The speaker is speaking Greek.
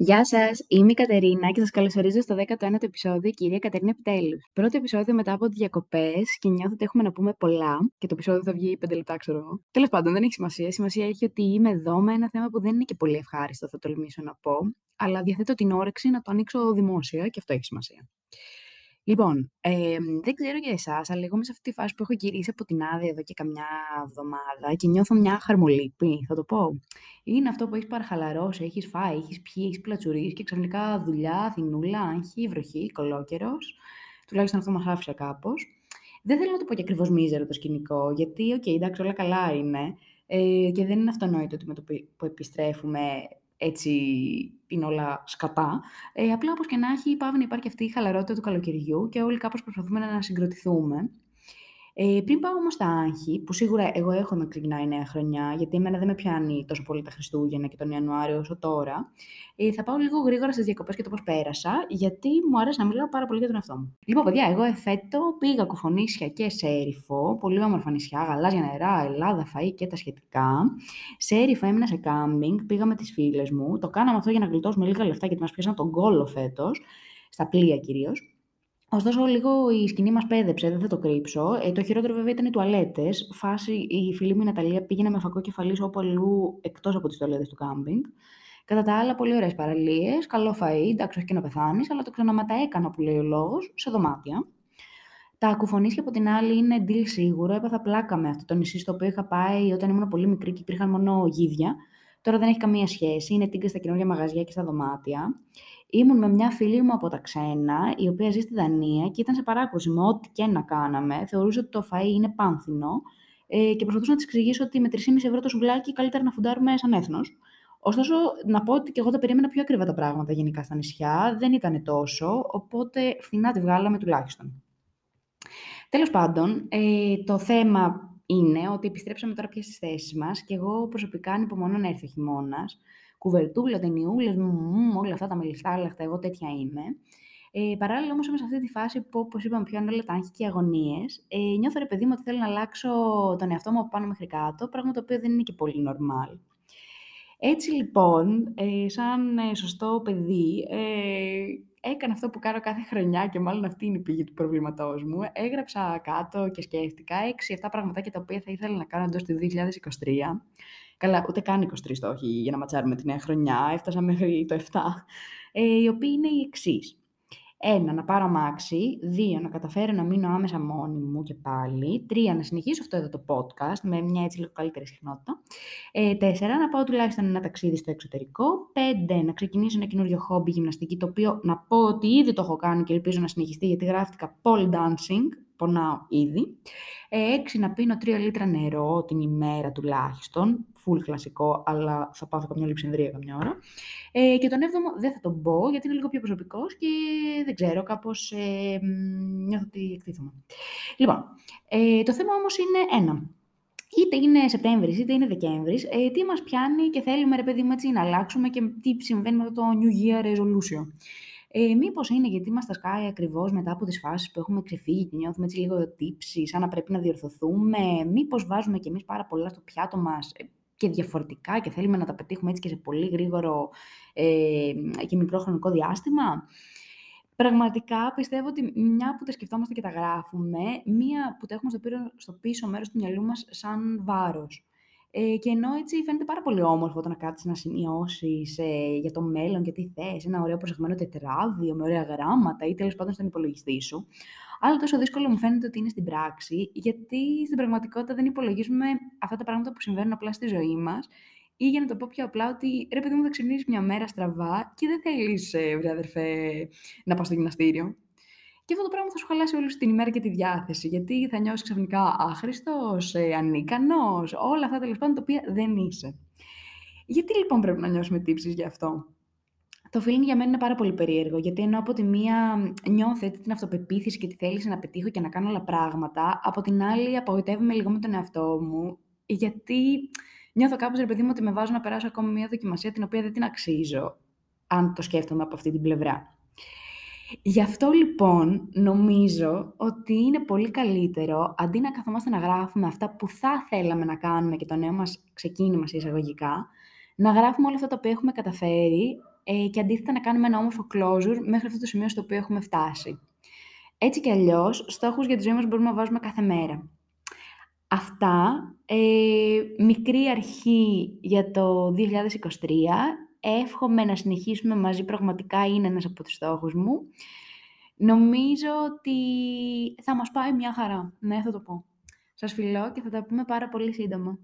Γεια σας, είμαι η Κατερίνα και σας καλωσορίζω στο 19ο επεισόδιο Κυρία Κατερίνα Επιτέλους. Πρώτο επεισόδιο μετά από τι διακοπές και νιώθω ότι έχουμε να πούμε πολλά και το επεισόδιο θα βγει 5 λεπτά, ξέρω εγώ. Τέλος πάντων, δεν έχει σημασία. Σημασία έχει ότι είμαι εδώ με ένα θέμα που δεν είναι και πολύ ευχάριστο, θα τολμήσω να πω, αλλά διαθέτω την όρεξη να το ανοίξω δημόσια και αυτό έχει σημασία. Λοιπόν, ε, δεν ξέρω για εσάς, αλλά εγώ είμαι σε αυτή τη φάση που έχω γυρίσει από την άδεια εδώ και καμιά εβδομάδα και νιώθω μια χαρμολύπη, θα το πω. Είναι αυτό που έχεις παραχαλαρώσει, έχεις φάει, έχεις πιει, έχεις πλατσουρίσει και ξαφνικά δουλειά, ρουτινούλα, άγχη, βροχή, κωλόκαιρος. Τουλάχιστον αυτό μας άφησε κάπως. Δεν θέλω να το πω και ακριβώς μίζερο το σκηνικό, γιατί, OK, okay, εντάξει, όλα καλά είναι. Ε, και δεν είναι αυτονόητο ότι με το που επιστρέφουμε έτσι είναι όλα σκατά. Ε, απλά όπως και να έχει, παύει να υπάρχει αυτή η χαλαρότητα του καλοκαιριού και όλοι κάπως προσπαθούμε να συγκροτηθούμε. Ε, πριν πάω όμως στα άγχη, που σίγουρα εγώ έχω να ξεκινάει νέα χρονιά, γιατί εμένα δεν με πιάνει τόσο πολύ τα Χριστούγεννα και τον Ιανουάριο όσο τώρα, ε, θα πάω λίγο γρήγορα στις διακοπές και το πώς πέρασα, γιατί μου αρέσει να μιλάω πάρα πολύ για τον εαυτό μου. Λοιπόν, παιδιά, εγώ εφέτο πήγα κουφονίσια και σέριφο, πολύ όμορφα νησιά, γαλάζια νερά, Ελλάδα, φαΐ και τα σχετικά. Σέριφο έμεινα σε κάμπινγκ, πήγα με τις φίλες μου. Το κάναμε αυτό για να γλιτώσουμε λίγα λεφτά, γιατί μας πιάσαν τον κόλο φέτος, στα πλοία κυρίως. Ωστόσο, λίγο η σκηνή μας πέδεψε, δεν θα το κρύψω. Ε, το χειρότερο βέβαια ήταν οι τουαλέτες. Φάση η φίλη μου η Ναταλία πήγαινε με φακό κεφαλής όπου αλλού εκτός από τις τουαλέτες του κάμπινγκ. Κατά τα άλλα, πολύ ωραίες παραλίες, καλό φαΐ, εντάξει, όχι και να πεθάνεις, αλλά το ξαναμετά έκανα που λέει ο λόγος, σε δωμάτια. Τα κουφονίσια από την άλλη είναι deal σίγουρο. Έπαθα πλάκα με αυτό το νησί στο οποίο είχα πάει όταν ήμουν πολύ μικρή και υπήρχαν μόνο γίδια. Τώρα δεν έχει καμία σχέση. Είναι τίγκα στα καινούργια μαγαζιά και στα δωμάτια. Ήμουν με μια φίλη μου από τα ξένα, η οποία ζει στη Δανία και ήταν σε παράκρουση με ό,τι και να κάναμε. Θεωρούσε ότι το φαΐ είναι πάνθινο ε, και προσπαθούσα να της εξηγήσω ότι με 3,5 ευρώ το σουβλάκι καλύτερα να φουντάρουμε σαν έθνος. Ωστόσο, να πω ότι και εγώ τα περίμενα πιο ακριβά τα πράγματα γενικά στα νησιά. Δεν ήταν τόσο, οπότε φθηνά τη βγάλαμε τουλάχιστον. Τέλος πάντων, ε, το θέμα είναι ότι επιστρέψαμε τώρα πια στις θέσεις μας και εγώ προσωπικά ανυπομονώ να έρθει ο χειμώνας κουβερτούλα, ταινιούλες, όλα αυτά τα μελιστάλαχτα, εγώ τέτοια είμαι. Ε, παράλληλα όμως είμαι σε αυτή τη φάση που όπως είπαμε πιο όλα τα άγχη και οι αγωνίες. Ε, νιώθω ρε παιδί μου ότι θέλω να αλλάξω τον εαυτό μου από πάνω μέχρι κάτω, πράγμα το οποίο δεν είναι και πολύ normal. Έτσι λοιπόν, ε, σαν ε, σωστό παιδί, ε, έκανα αυτό που κάνω κάθε χρονιά και μάλλον αυτή είναι η πηγή του προβλήματός μου. Έγραψα κάτω και σκέφτηκα 6-7 πραγματάκια τα οποία θα ήθελα να κάνω εντός του 2023 Καλά, ούτε καν 23 στόχοι για να ματσάρουμε τη νέα χρονιά. Έφτασα μέχρι το 7. Ε, οι οποίοι είναι οι εξής. Ένα, να πάρω αμάξι. Δύο, να καταφέρω να μείνω άμεσα μόνη μου και πάλι. Τρία, να συνεχίσω αυτό εδώ το podcast με μια έτσι λίγο καλύτερη συχνότητα. Ε, τέσσερα, να πάω τουλάχιστον ένα ταξίδι στο εξωτερικό. Πέντε, να ξεκινήσω ένα καινούριο χόμπι γυμναστική, το οποίο να πω ότι ήδη το έχω κάνει και ελπίζω να συνεχιστεί γιατί γράφτηκα pole dancing πονάω ήδη. Ε, έξι, να πίνω τρία λίτρα νερό την ημέρα τουλάχιστον. Φουλ κλασικό, αλλά θα πάθω καμιά λειψενδρία καμιά ώρα. Ε, και τον έβδομο δεν θα τον πω, γιατί είναι λίγο πιο προσωπικός και δεν ξέρω, κάπως ε, νιώθω ότι εκτίθομαι. Λοιπόν, ε, το θέμα όμως είναι ένα. Είτε είναι Σεπτέμβρης, είτε είναι Δεκέμβρης, ε, τι μας πιάνει και θέλουμε, ρε παιδί μου, έτσι, να αλλάξουμε και τι συμβαίνει με το New Year Resolution. Ε, Μήπως είναι γιατί μας τα σκάει ακριβώς μετά από τις φάσεις που έχουμε ξεφύγει και νιώθουμε έτσι λίγο τύψη, σαν να πρέπει να διορθωθούμε. Μήπως βάζουμε κι εμείς πάρα πολλά στο πιάτο μας ε, και διαφορετικά και θέλουμε να τα πετύχουμε έτσι και σε πολύ γρήγορο ε, και μικρό χρονικό διάστημα. Πραγματικά πιστεύω ότι μια που τα σκεφτόμαστε και τα γράφουμε, μία που τα έχουμε στο, πίσω, στο πίσω μέρος του μυαλού μας σαν βάρος. Ε, και ενώ έτσι φαίνεται πάρα πολύ όμορφο το να κάτσεις να σημειώσεις ε, για το μέλλον και τι θες, ένα ωραίο προσεγμένο τετράδιο με ωραία γράμματα ή τέλος πάντων στον υπολογιστή σου. Αλλά τόσο δύσκολο μου φαίνεται ότι είναι στην πράξη, γιατί στην πραγματικότητα δεν υπολογίζουμε αυτά τα πράγματα που συμβαίνουν απλά στη ζωή μας. Ή για να το πω πιο απλά, ότι ρε παιδί μου θα ξυπνήσεις μια μέρα στραβά και δεν θέλεις, ε, βρε αδερφέ, να πας στο γυμναστήριο. Και αυτό το πράγμα θα σου χαλάσει όλη την ημέρα και τη διάθεση. Γιατί θα νιώσεις ξαφνικά άχρηστος, ε, ανίκανος, όλα αυτά τέλος πάντων τα οποία δεν είσαι. Γιατί λοιπόν πρέπει να νιώσουμε τύψεις γι' αυτό; Το feeling για μένα είναι πάρα πολύ περίεργο, γιατί ενώ από τη μία νιώθω την αυτοπεποίθηση και τη θέληση να πετύχω και να κάνω όλα πράγματα, από την άλλη απογοητεύομαι λίγο με τον εαυτό μου, γιατί νιώθω κάπως, ρε παιδί μου, ότι με βάζω να περάσω ακόμη μια δοκιμασία την οποία δεν την αξίζω, αν το σκέφτομαι από αυτή την πλευρά. Γι' αυτό λοιπόν νομίζω ότι είναι πολύ καλύτερο, αντί να καθόμαστε να γράφουμε αυτά που θα θέλαμε να κάνουμε και το νέο μας ξεκίνημα σε εισαγωγικά, να γράφουμε όλα αυτά τα οποία έχουμε καταφέρει ε, και αντίθετα να κάνουμε ένα όμορφο closure μέχρι αυτό το σημείο στο οποίο έχουμε φτάσει. Έτσι κι αλλιώς, στόχους για τη ζωή μας μπορούμε να βάζουμε κάθε μέρα. Αυτά, ε, μικρή αρχή για το 2023. Εύχομαι να συνεχίσουμε μαζί, πραγματικά είναι ένας από τους στόχους μου. Νομίζω ότι θα μας πάει μια χαρά, ναι, θα το πω. Σας φιλώ και θα τα πούμε πάρα πολύ σύντομα.